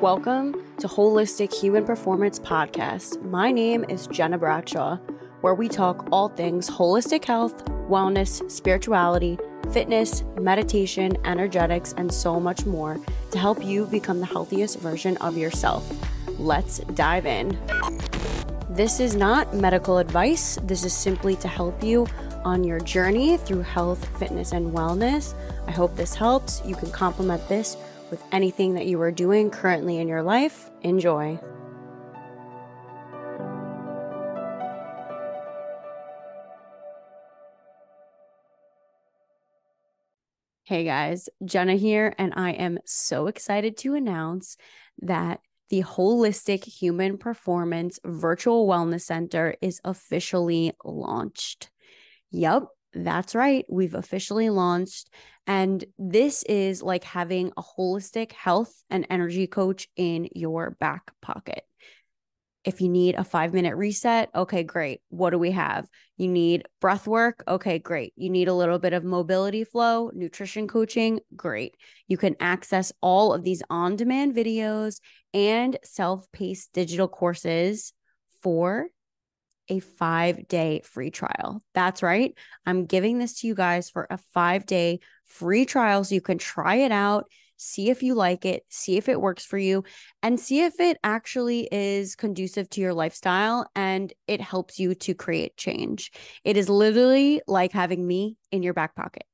Welcome to Holistic Human Performance Podcast. My name is Gena Bradshaw, where we talk all things holistic health, wellness, spirituality, fitness, meditation, energetics, and so much more to help you become the healthiest version of yourself. Let's dive in. This is not medical advice, this is simply to help you on your journey through health, fitness, and wellness. I hope this helps. You can complement this with anything that you are doing currently in your life. Enjoy. Hey guys, Gena here, and I am so excited to announce that the Holistic Human Performance Virtual Wellness Center is officially launched. Yep, that's right. We've officially launched. And this is like having a holistic health and energy coach in your back pocket. If you need a five minute reset, okay, great. What do we have? You need breath work. Okay, great. You need a little bit of mobility flow, nutrition coaching. Great. You can access all of these on demand videos and self paced digital courses for a five day free trial. That's right. I'm giving this to you guys for a five day free trial so you can try it out, see if you like it, see if it works for you, and see if it actually is conducive to your lifestyle and it helps you to create change. It is literally like having me in your back pocket.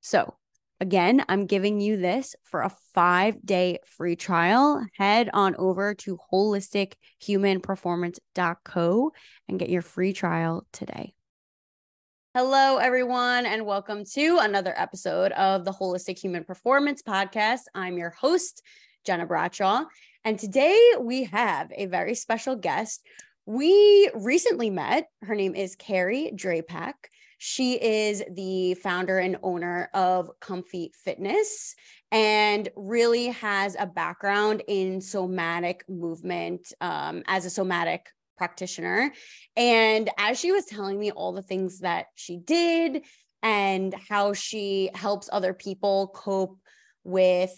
So, Again, I'm giving you this for a five day free trial. Head on over to holistichumanperformance.co and get your free trial today. Hello, everyone, and welcome to another episode of the Holistic Human Performance Podcast. I'm your host, Gena Bradshaw, and today we have a very special guest. We recently met. Her name is Carrie Drapac. She is the founder and owner of Comfy Fitness and really has a background in somatic movement um, as a somatic practitioner. And as she was telling me all the things that she did and how she helps other people cope with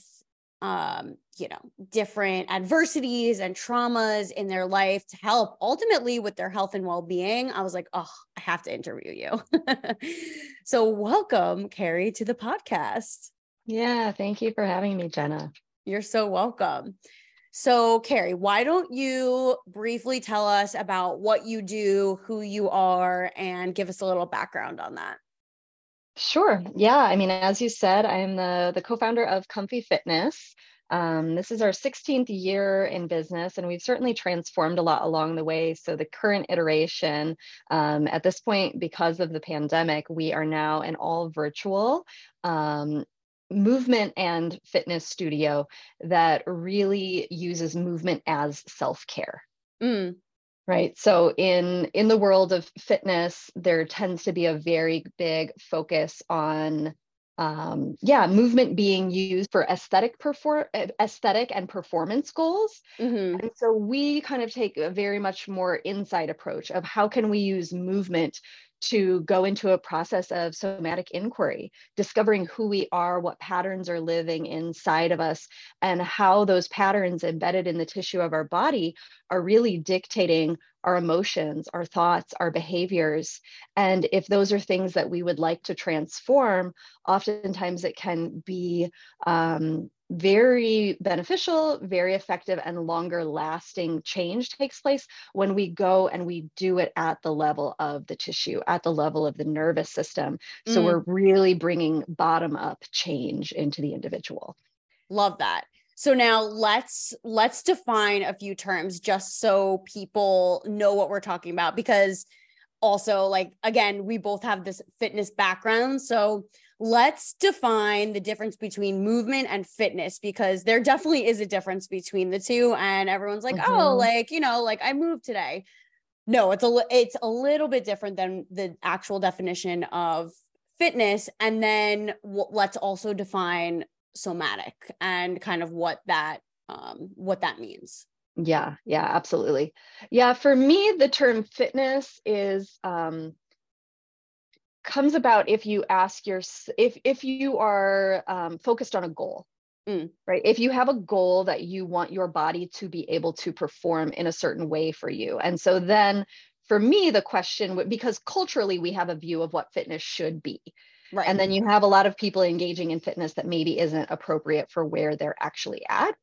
um, you know, different adversities and traumas in their life to help ultimately with their health and well being, I was like, oh, I have to interview you. so, welcome, Carrie, to the podcast. Yeah, thank you for having me, Gena. You're so welcome. So, Carrie, why don't you briefly tell us about what you do, who you are, and give us a little background on that? Sure. Yeah. I mean, as you said, I am the, the co founder of Comfy Fitness. Um, this is our 16th year in business, and we've certainly transformed a lot along the way. So, the current iteration um, at this point, because of the pandemic, we are now an all virtual um, movement and fitness studio that really uses movement as self care. Mm right so in in the world of fitness there tends to be a very big focus on um, yeah movement being used for aesthetic perform aesthetic and performance goals mm-hmm. and so we kind of take a very much more inside approach of how can we use movement to go into a process of somatic inquiry, discovering who we are, what patterns are living inside of us, and how those patterns embedded in the tissue of our body are really dictating our emotions, our thoughts, our behaviors. And if those are things that we would like to transform, oftentimes it can be um, very beneficial, very effective, and longer lasting change takes place when we go and we do it at the level of the tissue, at the level of the nervous system. So mm. we're really bringing bottom up change into the individual. Love that. So now let's let's define a few terms just so people know what we're talking about because also like again we both have this fitness background so let's define the difference between movement and fitness because there definitely is a difference between the two and everyone's like oh, mm-hmm. oh like you know like i moved today. No it's a it's a little bit different than the actual definition of fitness and then w- let's also define somatic and kind of what that um, what that means. Yeah yeah absolutely. Yeah for me the term fitness is um, comes about if you ask your if if you are um, focused on a goal Mm. Right. If you have a goal that you want your body to be able to perform in a certain way for you. And so then for me, the question would because culturally we have a view of what fitness should be. Right. And then you have a lot of people engaging in fitness that maybe isn't appropriate for where they're actually at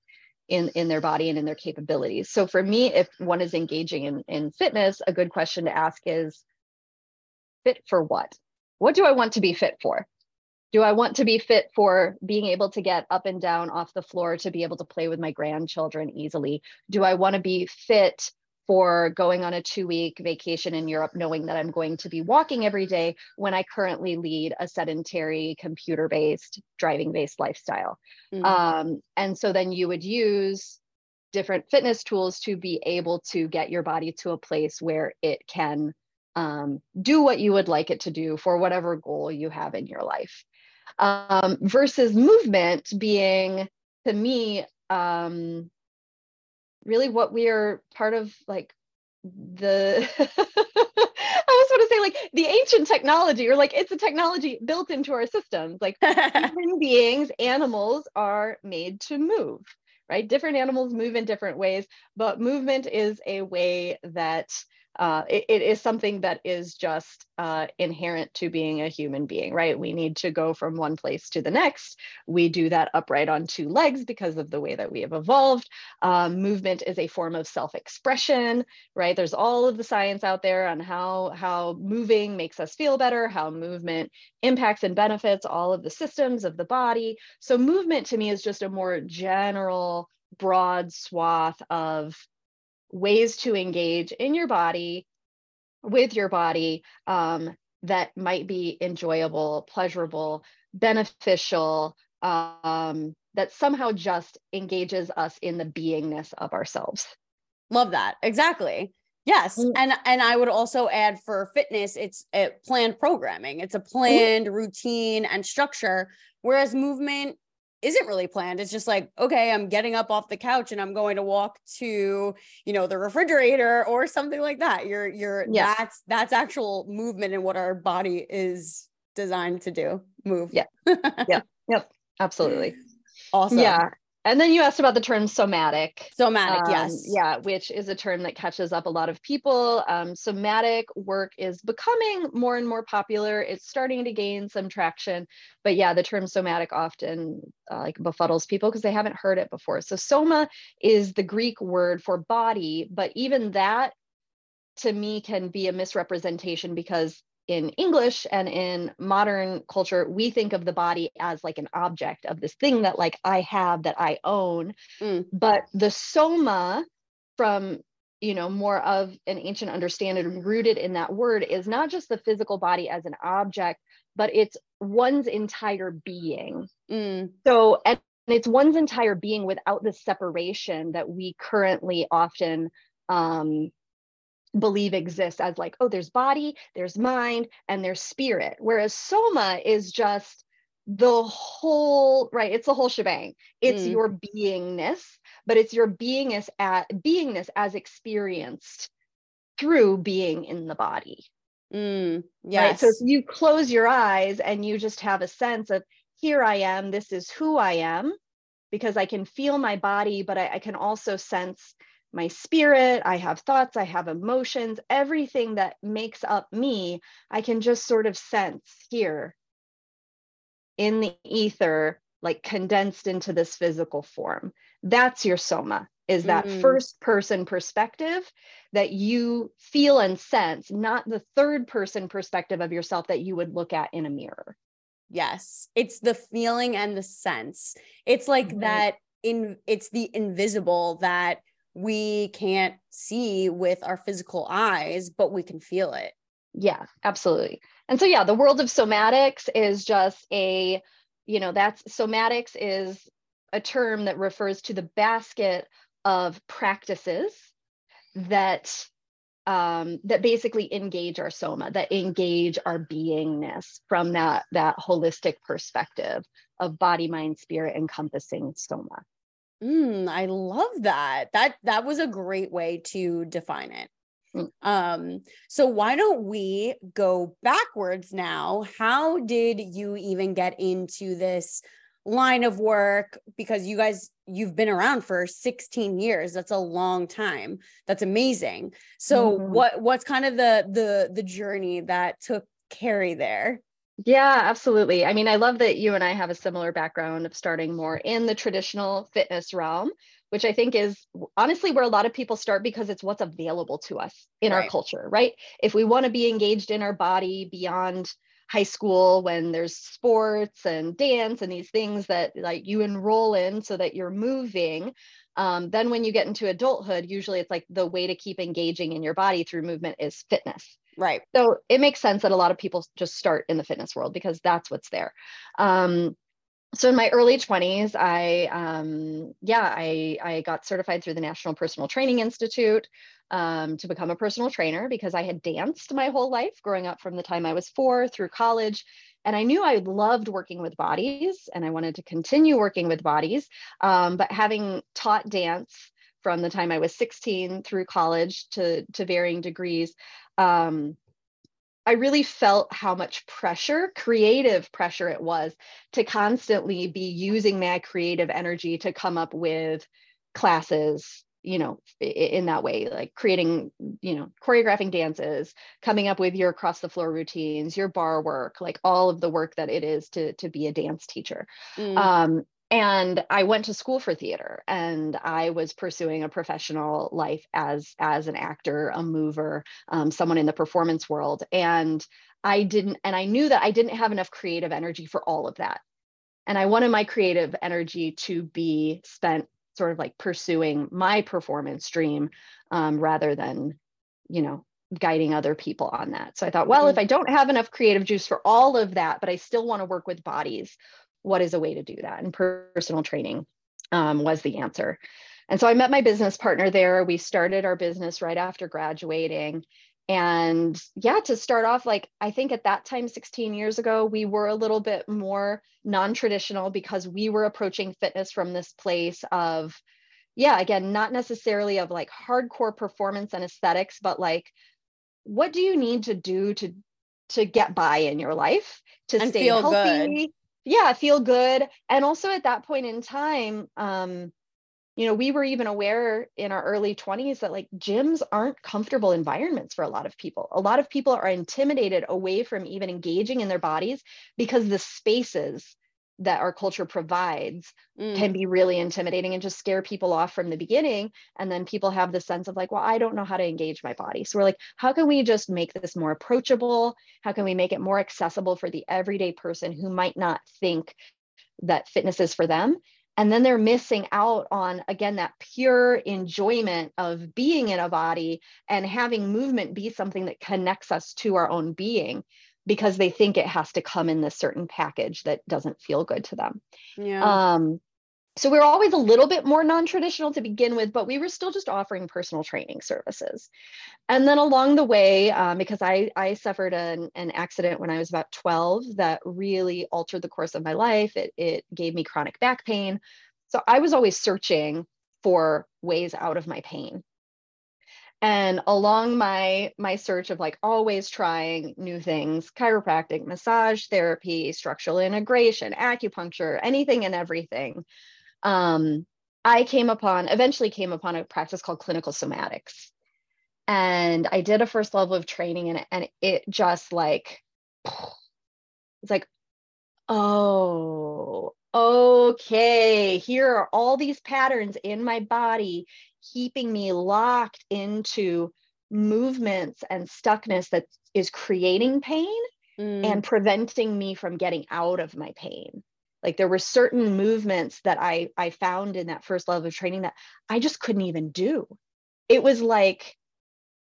in, in their body and in their capabilities. So for me, if one is engaging in, in fitness, a good question to ask is fit for what? What do I want to be fit for? Do I want to be fit for being able to get up and down off the floor to be able to play with my grandchildren easily? Do I want to be fit for going on a two week vacation in Europe, knowing that I'm going to be walking every day when I currently lead a sedentary, computer based, driving based lifestyle. Mm-hmm. Um, and so then you would use different fitness tools to be able to get your body to a place where it can um, do what you would like it to do for whatever goal you have in your life. Um, versus movement being, to me, um, really what we are part of like the I was going to say like the ancient technology or like it's a technology built into our systems. Like human beings, animals are made to move, right? Different animals move in different ways, but movement is a way that uh, it, it is something that is just uh, inherent to being a human being, right? We need to go from one place to the next. We do that upright on two legs because of the way that we have evolved. Um, movement is a form of self-expression, right? There's all of the science out there on how how moving makes us feel better, how movement impacts and benefits all of the systems of the body. So movement to me is just a more general, broad swath of ways to engage in your body with your body um, that might be enjoyable, pleasurable, beneficial, um, that somehow just engages us in the beingness of ourselves. Love that. Exactly. Yes. Mm. And and I would also add for fitness, it's a planned programming. It's a mm-hmm. planned routine and structure. Whereas movement isn't really planned. It's just like, okay, I'm getting up off the couch and I'm going to walk to, you know, the refrigerator or something like that. You're you're yeah. that's that's actual movement and what our body is designed to do. Move. Yeah. yeah. Yep. Absolutely. Awesome. Yeah. And then you asked about the term somatic. Somatic, um, yes. Yeah, which is a term that catches up a lot of people. Um, somatic work is becoming more and more popular. It's starting to gain some traction. But yeah, the term somatic often uh, like befuddles people because they haven't heard it before. So soma is the Greek word for body, but even that to me can be a misrepresentation because in English and in modern culture, we think of the body as like an object of this thing that like I have that I own. Mm. But the soma from you know more of an ancient understanding rooted in that word is not just the physical body as an object, but it's one's entire being. Mm. So and it's one's entire being without the separation that we currently often um, believe exists as like, oh, there's body, there's mind, and there's spirit. Whereas soma is just the whole, right? It's the whole shebang. It's mm. your beingness, but it's your beingness at beingness as experienced through being in the body. Mm, yes. Right? So if you close your eyes and you just have a sense of here I am, this is who I am, because I can feel my body, but I, I can also sense my spirit, I have thoughts, I have emotions, everything that makes up me, I can just sort of sense here in the ether, like condensed into this physical form. That's your soma, is that mm. first person perspective that you feel and sense, not the third person perspective of yourself that you would look at in a mirror. Yes, it's the feeling and the sense. It's like mm-hmm. that in it's the invisible that we can't see with our physical eyes, but we can feel it. Yeah, absolutely. And so, yeah, the world of somatics is just a, you know, that's somatics is a term that refers to the basket of practices that um, that basically engage our soma, that engage our beingness from that that holistic perspective of body, mind, spirit encompassing soma. Mm, I love that. That that was a great way to define it. Mm. Um, so why don't we go backwards now? How did you even get into this line of work because you guys you've been around for 16 years that's a long time that's amazing so mm-hmm. what what's kind of the the the journey that took carrie there yeah absolutely. I mean i love that you and i have a similar background of starting more in the traditional fitness realm which i think is honestly where a lot of people start because it's what's available to us in right. our culture right? If we want to be engaged in our body beyond high school when there's sports and dance and these things that like you enroll in so that you're moving um, then when you get into adulthood usually it's like the way to keep engaging in your body through movement is fitness right so it makes sense that a lot of people just start in the fitness world because that's what's there um, so in my early 20s i um, yeah i i got certified through the national personal training institute um, to become a personal trainer because I had danced my whole life growing up from the time I was four through college. And I knew I loved working with bodies and I wanted to continue working with bodies. Um, but having taught dance from the time I was 16 through college to, to varying degrees, um, I really felt how much pressure, creative pressure it was to constantly be using my creative energy to come up with classes, you know in that way like creating you know choreographing dances coming up with your across the floor routines your bar work like all of the work that it is to to be a dance teacher mm. um, and i went to school for theater and i was pursuing a professional life as as an actor a mover um, someone in the performance world. And i didn't and i knew that i didn't have enough creative energy for all of that. And i wanted my creative energy to be spent sort of like pursuing my performance dream um, rather than you know guiding other people on that. So i thought well mm-hmm. if i don't have enough creative juice for all of that but i still want to work with bodies what is a way to do that? And personal training um, was the answer. And so i met my business partner there. We started our business right after graduating. And yeah to start off like i think at that time 16 years ago we were a little bit more non-traditional because we were approaching fitness from this place of yeah again not necessarily of like hardcore performance and aesthetics but like what do you need to do to to get by in your life to and stay healthy good. Yeah feel good and also at that point in time um you know, we were even aware in our early 20s that like gyms aren't comfortable environments for a lot of people. A lot of people are intimidated away from even engaging in their bodies because the spaces that our culture provides mm. can be really intimidating and just scare people off from the beginning. And then people have the sense of like, well, I don't know how to engage my body. So we're like, how can we just make this more approachable? How can we make it more accessible for the everyday person who might not think that fitness is for them and then they're missing out on again that pure enjoyment of being in a body and having movement be something that connects us to our own being because they think it has to come in this certain package that doesn't feel good to them. Yeah. Um so we were always a little bit more non-traditional to begin with but we were still just offering personal training services. And then along the way um, because i i suffered an, an accident when i was about 12 that really altered the course of my life. It, it gave me chronic back pain. So i was always searching for ways out of my pain and along my my search of like always trying new things chiropractic massage therapy structural integration acupuncture anything and everything um, I came upon, eventually came upon a practice called clinical somatics. And I did a first level of training in it, and it just like, it's like, oh, okay, here are all these patterns in my body keeping me locked into movements and stuckness that is creating pain mm. and preventing me from getting out of my pain like there were certain movements that i i found in that first level of training that i just couldn't even do it was like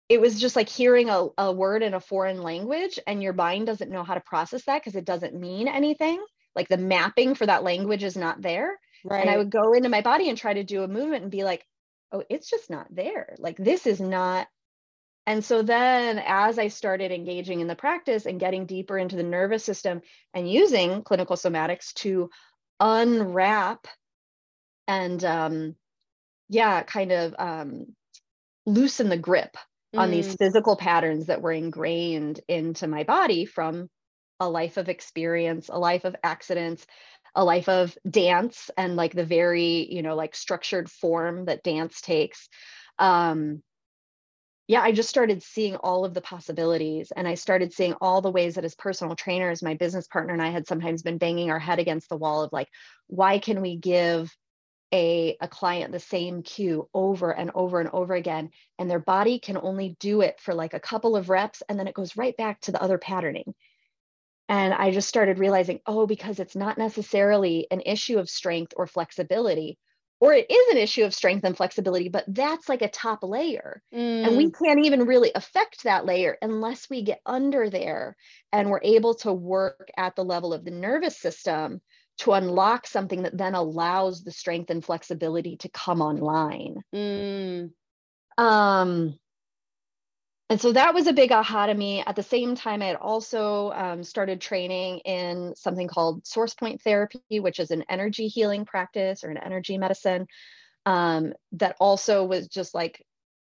it was just like hearing a, a word in a foreign language and your mind doesn't know how to process that because it doesn't mean anything like the mapping for that language is not there right. and i would go into my body and try to do a movement and be like oh it's just not there like this is not and so then, as I started engaging in the practice and getting deeper into the nervous system and using clinical somatics to unwrap and, um, yeah, kind of um, loosen the grip mm. on these mm. physical patterns that were ingrained into my body from a life of experience, a life of accidents, a life of dance and like the very you know like structured form that dance takes. Um yeah i just started seeing all of the possibilities and i started seeing all the ways that as personal trainers my business partner and i had sometimes been banging our head against the wall of like why can we give a, a client the same cue over and over and over again and their body can only do it for like a couple of reps and then it goes right back to the other patterning and i just started realizing oh because it's not necessarily an issue of strength or flexibility or it is an issue of strength and flexibility but that's like a top layer mm. and we mm. can't even really affect that layer unless we get under there and we're able to work at the level of the nervous system to unlock something that then allows the strength and flexibility to come online. Mm. Um, and so that was a big aha to me. At the same time, I had also um, started training in something called source point therapy, which is an energy healing practice or an energy medicine um, that also was just like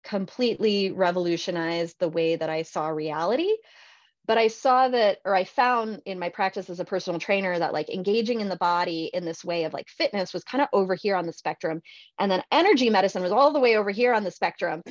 completely revolutionized the way that I saw reality but i saw that or i found in my practice as a personal trainer that like engaging in the body in this way of like fitness was kind of over here on the spectrum and then energy medicine was all the way over here on the spectrum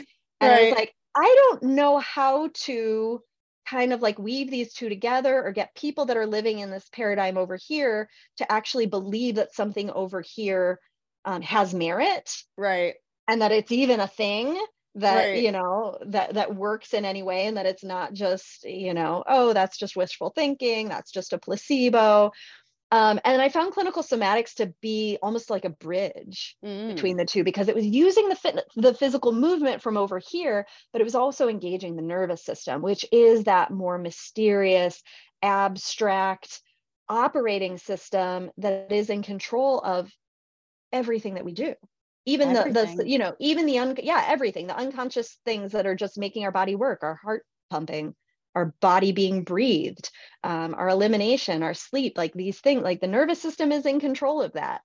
and right. i was like i don't know how to kind of like weave these two together or get people that are living in this paradigm over here to actually believe that something over here um, has merit right and that it's even a thing that right. you know that that works in any way and that it's not just you know oh that's just wishful thinking that's just a placebo um, and I found clinical somatics to be almost like a bridge mm. between the two because it was using the fit, the physical movement from over here, but it was also engaging the nervous system, which is that more mysterious, abstract operating system that is in control of everything that we do. Even the, the you know even the un, yeah everything the unconscious things that are just making our body work our heart pumping our body being breathed um, our elimination our sleep like these things like the nervous system is in control of that.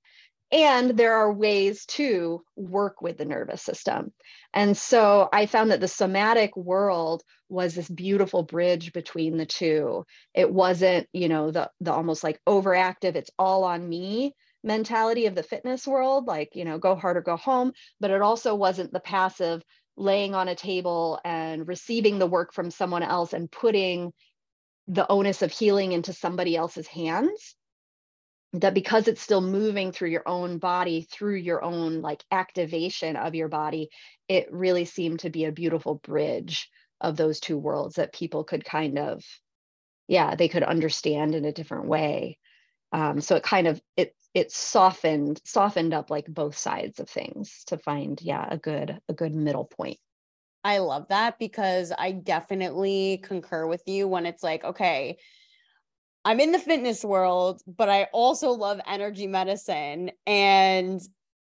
And there are ways to work with the nervous system. And so i found that the somatic world was this beautiful bridge between the two. It wasn't you know the the almost like overactive it's all on me mentality of the fitness world, like, you know, go hard or go home, but it also wasn't the passive laying on a table and receiving the work from someone else and putting the onus of healing into somebody else's hands that because it's still moving through your own body through your own like activation of your body it really seemed to be a beautiful bridge of those two worlds that people could kind of yeah they could understand in a different way um, so it kind of it it softened softened up like both sides of things to find yeah a good a good middle point. I love that because i definitely concur with you when it's like okay i'm in the fitness world but i also love energy medicine. And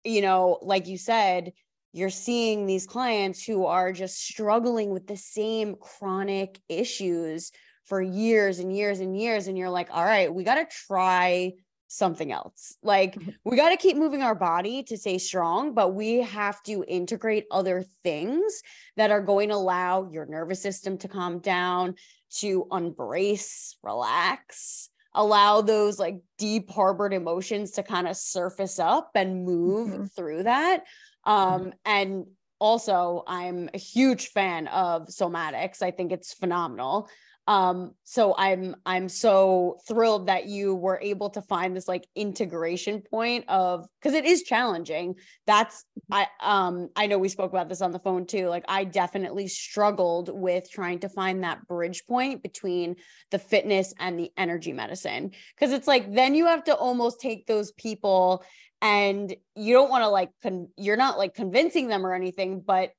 you know like you said you're seeing these clients who are just struggling with the same chronic issues for years and years and years and you're like all right we got to try something else. Like mm-hmm. we got to keep moving our body to stay strong, but we have to integrate other things that are going to allow your nervous system to calm down, to embrace, relax, allow those like deep harbored emotions to kind of surface up and move mm-hmm. through that. Um mm-hmm. and also I'm a huge fan of somatics. I think it's phenomenal um so i'm i'm so thrilled that you were able to find this like integration point of because it is challenging. That's i um i know we spoke about this on the phone too. Like i definitely struggled with trying to find that bridge point between the fitness and the energy medicine. Because it's like then you have to almost take those people and you don't want to like con- you're not like convincing them or anything but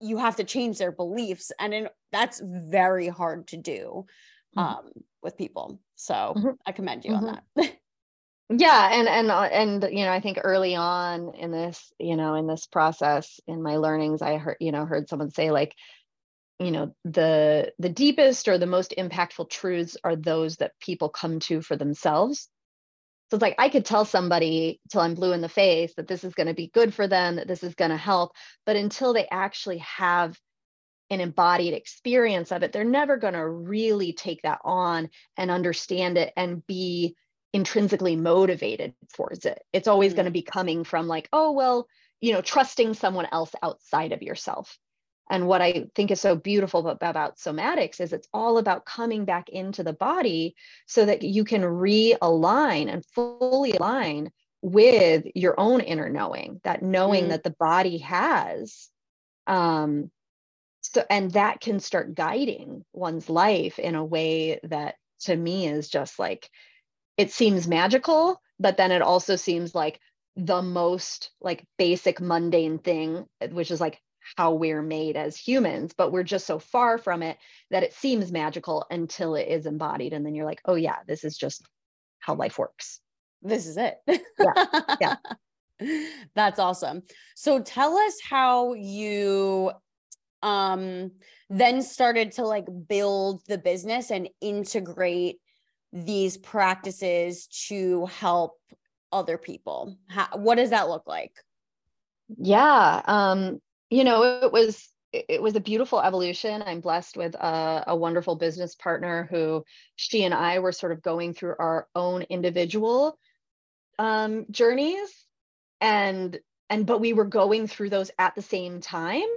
you have to change their beliefs and in, that's very hard to do mm-hmm. um, with people so mm-hmm. i commend you mm-hmm. on that yeah and and uh, and you know i think early on in this you know in this process in my learnings i heard you know heard someone say like you know the the deepest or the most impactful truths are those that people come to for themselves so it's like I could tell somebody till I'm blue in the face that this is going to be good for them, that this is going to help. But until they actually have an embodied experience of it, they're never going to really take that on and understand it and be intrinsically motivated towards it. It's always mm-hmm. going to be coming from like, oh, well, you know, trusting someone else outside of yourself. And what I think is so beautiful about, somatics is it's all about coming back into the body so that you can realign and fully align with your own inner knowing, that knowing mm. that the body has. Um, so, and that can start guiding one's life in a way that to me is just like, it seems magical, but then it also seems like the most like basic mundane thing, which is like how we're made as humans, but we're just so far from it that it seems magical until it is embodied. And then you're like, oh, yeah, this is just how life works. This is it. yeah. Yeah. That's awesome. So tell us how you um then started to like build the business and integrate these practices to help other people. How, what does that look like? Yeah. Um you know it was it was a beautiful evolution. I'm blessed with a, a, wonderful business partner who she and i were sort of going through our own individual um, journeys. And and but we were going through those at the same time.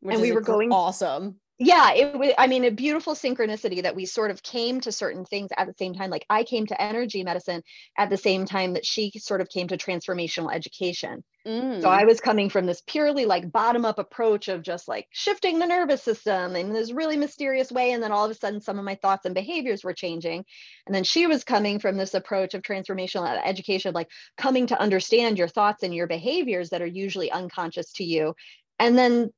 Which and we were going awesome yeah it was i mean a beautiful synchronicity that we sort of came to certain things at the same time. Like i came to energy medicine at the same time that she sort of came to transformational education. Mm. so i was coming from this purely like bottom up approach of just like shifting the nervous system in this really mysterious way and then all of a sudden some of my thoughts and behaviors were changing. And then she was coming from this approach of transformational education like coming to understand your thoughts and your behaviors that are usually unconscious to you. And then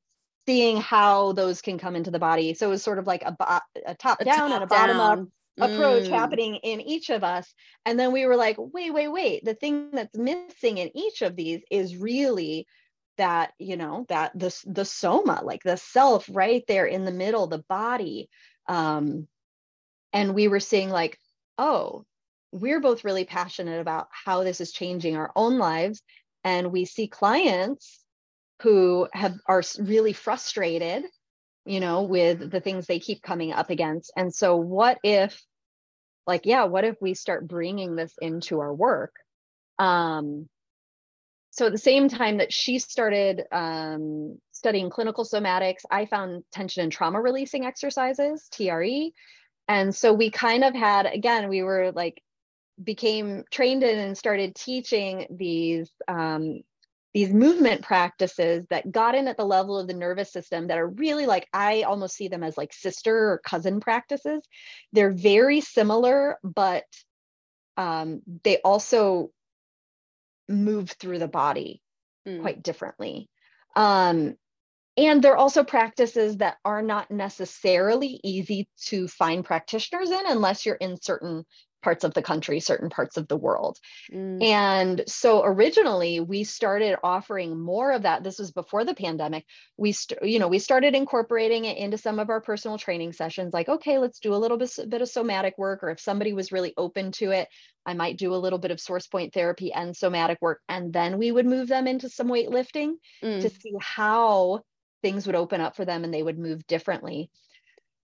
seeing how those can come into the body. So it was sort of like a, bo- a top a down top and a bottom down. up approach mm. happening in each of us. And then we were like, wait, wait, wait. The thing that's missing in each of these is really that, you know, that the, the soma, like the self right there in the middle, the body. Um, and we were seeing like, oh, we're both really passionate about how this is changing our own lives. And we see clients who have are really frustrated you know with the things they keep coming up against. And so what if like yeah what if we start bringing this into our work? Um so at the same time that she started um, studying clinical somatics i found tension and trauma releasing exercises tre and so we kind of had again we were like became trained in and started teaching these um, these movement practices that got in at the level of the nervous system that are really like I almost see them as like sister or cousin practices. They're very similar, but um, they also move through the body mm. quite differently. Um, and they're also practices that are not necessarily easy to find practitioners in unless you're in certain parts of the country, certain parts of the world. Mm. And so originally we started offering more of that. This was before the pandemic. We, st- you know, we started incorporating it into some of our personal training sessions. Like, okay, let's do a little bit, bit of somatic work, or if somebody was really open to it, I might do a little bit of source point therapy and somatic work, and then we would move them into some weightlifting mm. to see how things would open up for them and they would move differently.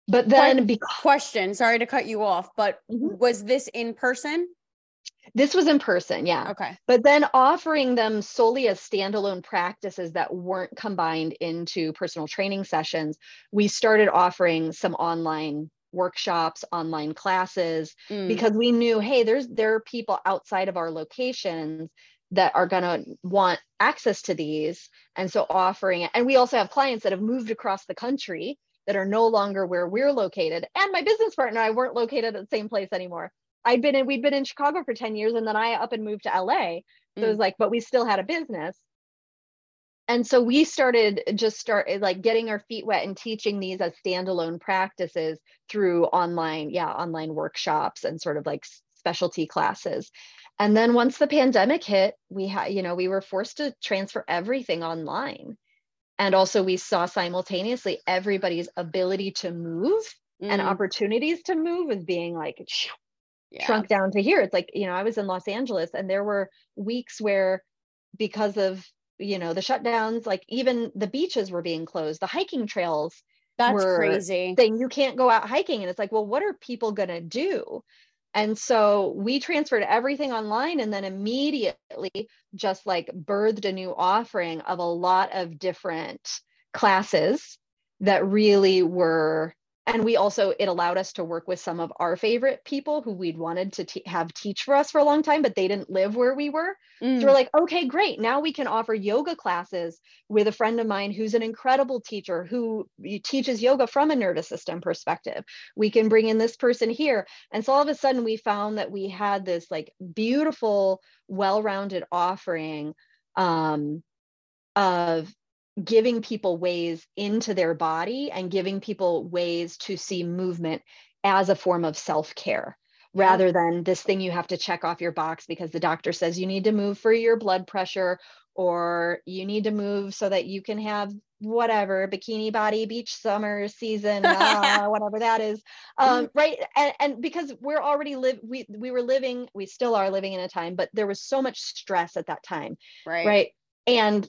But then, because, question, sorry to cut you off, but mm-hmm. was this in person? This was in person, yeah. Okay. But then offering them solely as standalone practices that weren't combined into personal training sessions, we started offering some online workshops, online classes, mm. because we knew, hey, there's there are people outside of our locations that are going to want access to these and so offering it and we also have clients that have moved across the country that are no longer where we're located. And my business partner and I weren't located at the same place anymore. I'd been in, we'd been in Chicago for 10 years and then I up and moved to LA. So mm. it was mm. like, but we still had a business. And so we started just started like getting our feet wet and teaching these as standalone practices through online, yeah, online workshops and sort of like specialty classes. And then once the pandemic hit, we had, you know, we were forced to transfer everything online and also we saw simultaneously everybody's ability to move mm. and opportunities to move as being like yeah. shrunk down to here. It's like you know i was in los angeles and there were weeks where because of you know the shutdowns like even the beaches were being closed. The hiking trails that's crazy. saying you can't go out hiking. And it's like well what are people going to do And so we transferred everything online and then immediately just like birthed a new offering of a lot of different classes that really were and we also it allowed us to work with some of our favorite people who we'd wanted to te- have teach for us for a long time but they didn't live where we were. Mm. so we're like okay great. Now we can offer yoga classes with a friend of mine who's an incredible teacher who teaches yoga from a nervous system perspective. We can bring in this person here. And so all of a sudden we found that we had this like beautiful well-rounded offering um, of giving people ways into their body and giving people ways to see movement as a form of self-care rather than this thing you have to check off your box because the doctor says you need to move for your blood pressure or you need to move so that you can have whatever bikini body beach summer season uh, whatever that is. Um, right and, and because we're already live we we were living we still are living in a time but there was so much stress at that time right. right? And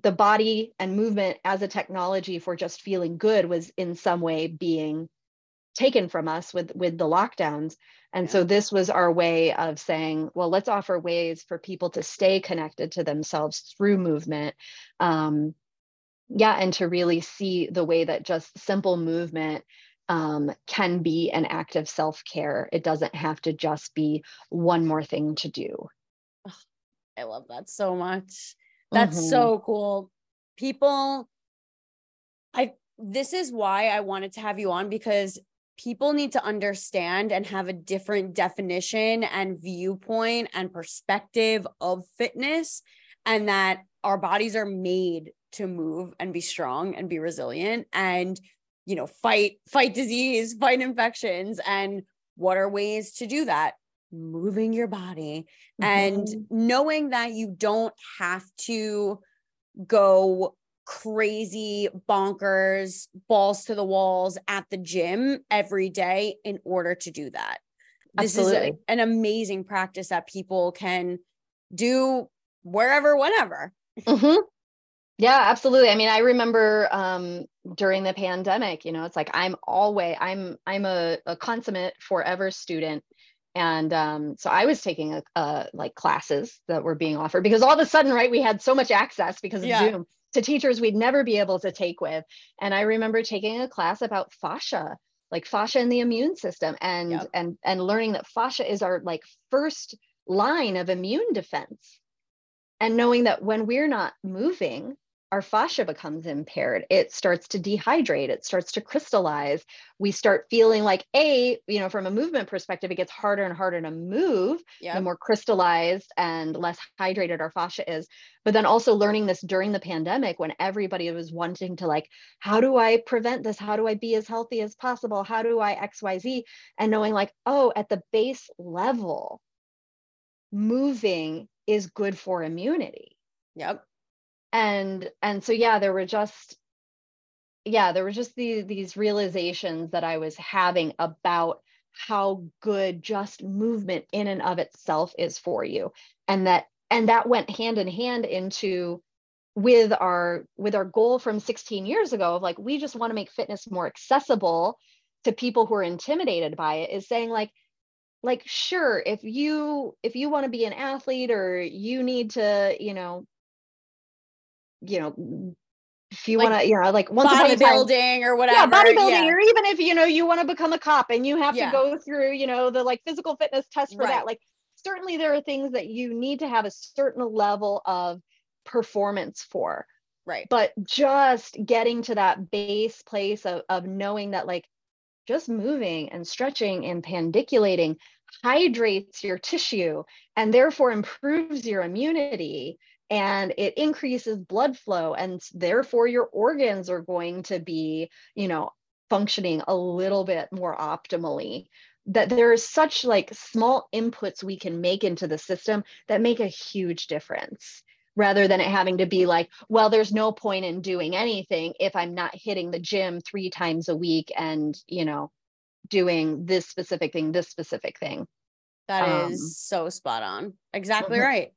the body and movement as a technology for just feeling good was in some way being taken from us with with the lockdowns. And yeah. so this was our way of saying well let's offer ways for people to stay connected to themselves through movement um yeah and to really see the way that just simple movement um, can be an act of self-care. It doesn't have to just be one more thing to do. I love that so much that's mm-hmm. so cool. People, I, this is why I wanted to have you on because people need to understand and have a different definition and viewpoint and perspective of fitness and that our bodies are made to move and be strong and be resilient and you know fight fight disease fight infections and what are ways to do that moving your body mm-hmm. and knowing that you don't have to go crazy bonkers balls to the walls at the gym every day in order to do that this Absolutely. is a, an amazing practice that people can do wherever whenever mm-hmm. yeah absolutely i mean i remember um, during the pandemic you know it's like i'm always i'm i'm a, a consummate forever student and um, so i was taking a, a, like classes that were being offered because all of a sudden right we had so much access because of yeah. zoom to teachers we'd never be able to take with and i remember taking a class about fascia like fascia in the immune system and yep. and and learning that fascia is our like first line of immune defense and knowing that when we're not moving our fascia becomes impaired. It starts to dehydrate. It starts to crystallize. We start feeling like a you know from a movement perspective it gets harder and harder to move yep. the more crystallized and less hydrated our fascia is. But then also learning this during the pandemic when everybody was wanting to like how do i prevent this? How do i be as healthy as possible? How do i xyz and knowing like oh at the base level moving is good for immunity. Yep and and so yeah there were just yeah there were just these these realizations that i was having about how good just movement in and of itself is for you. And that and that went hand in hand into with our with our goal from 16 years ago of like we just want to make fitness more accessible to people who are intimidated by it is saying like like sure if you if you want to be an athlete or you need to you know you know mm, if you like want to, you know, like once bodybuilding or whatever. Yeah, bodybuilding, yeah. or even if you know you want to become a cop and you have yeah. to go through, you know, the like physical fitness test for right. that. Like certainly there are things that you need to have a certain level of performance for. Right. But just getting to that base place of, of knowing that like just moving and stretching and pandiculating hydrates your tissue and therefore improves your immunity and it increases blood flow and therefore your organs are going to be you know functioning a little bit more optimally. That there are such like small inputs we can make into the system that make a huge difference rather than it having to be like well there's no point in doing anything if i'm not hitting the gym 3 times a week and you know doing this specific thing this specific thing. That um, is so spot on. Exactly mm-hmm. right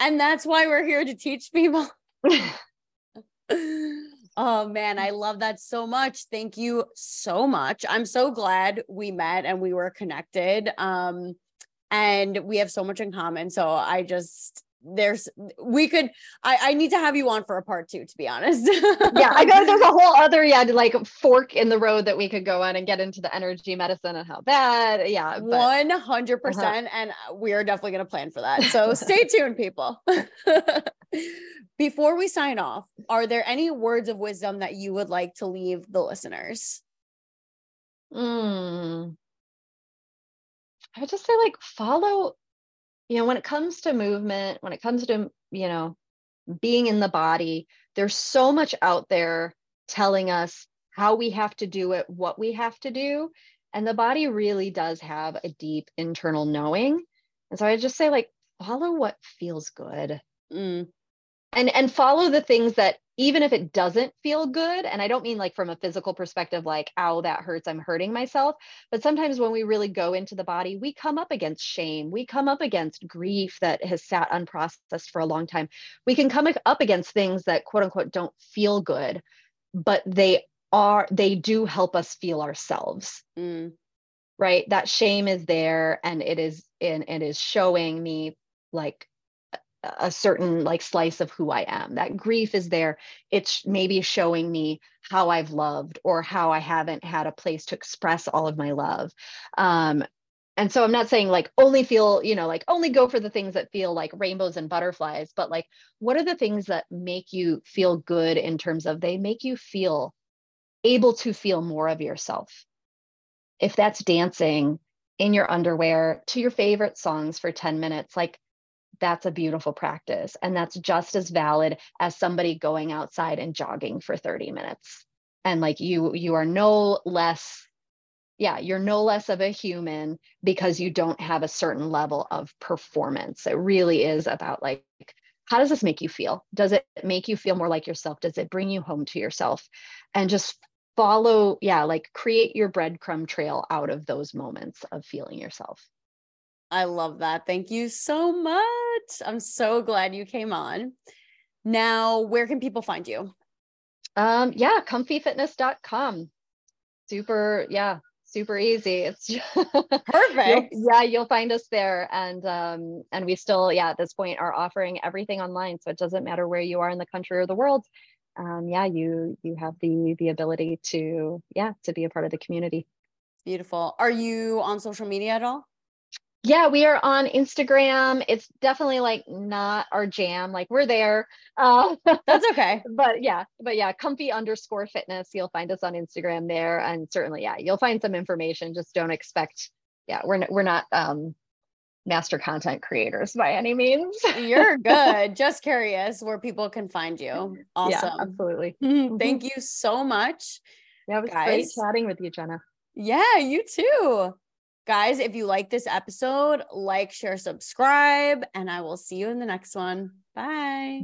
and that's why we're here to teach people. Oh man, I love that so much. Thank you so much. I'm so glad we met and we were connected. Um and we have so much in common. So I just there's we could I I need to have you on for a part two to be honest. yeah, I know there's a whole other yeah like fork in the road that we could go on and get into the energy medicine and how bad. Yeah, one hundred percent, uh-huh. and we are definitely going to plan for that. So stay tuned, people. Before we sign off, are there any words of wisdom that you would like to leave the listeners? Mm. I would just say like follow you know when it comes to movement when it comes to you know being in the body there's so much out there telling us how we have to do it what we have to do and the body really does have a deep internal knowing and so i just say like follow what feels good mm. And and follow the things that even if it doesn't feel good and i don't mean like from a physical perspective like ow that hurts i'm hurting myself but sometimes when we really go into the body we come up against shame we come up against grief that has sat unprocessed for a long time. We can come up against things that quote unquote don't feel good but they are they do help us feel ourselves. Mm. right? That shame is there and it is and it is showing me like a certain like slice of who I am. That grief is there. It's maybe showing me how I've loved or how I haven't had a place to express all of my love. Um, and so I'm not saying like only feel, you know, like only go for the things that feel like rainbows and butterflies, but like what are the things that make you feel good in terms of they make you feel able to feel more of yourself? If that's dancing in your underwear to your favorite songs for 10 minutes, like that's a beautiful practice. And that's just as valid as somebody going outside and jogging for 30 minutes. And like you, you are no less, yeah, you're no less of a human because you don't have a certain level of performance. It really is about like, how does this make you feel? Does it make you feel more like yourself? Does it bring you home to yourself? And just follow, yeah, like create your breadcrumb trail out of those moments of feeling yourself. I love that. Thank you so much. I'm so glad you came on. Now, where can people find you? Um, yeah, comfyfitness.com. Super, yeah, super easy. It's perfect. you'll, yeah, you'll find us there. And um, and we still, yeah, at this point are offering everything online. So it doesn't matter where you are in the country or the world. Um, yeah, you you have the the ability to, yeah, to be a part of the community. Beautiful. Are you on social media at all? Yeah we are on instagram. It's definitely like not our jam. Like we're there. Uh, that's okay. but yeah but yeah comfy underscore fitness you'll find us on instagram there. And certainly yeah you'll find some information. Just don't expect yeah we're, we're not um master content creators by any means. You're good. Just curious where people can find you. Awesome. yeah, absolutely. Thank you so much yeah it was Guys. great chatting with you Gena. Yeah you too Guys, if you like this episode, like, share, subscribe, and I will see you in the next one. Bye.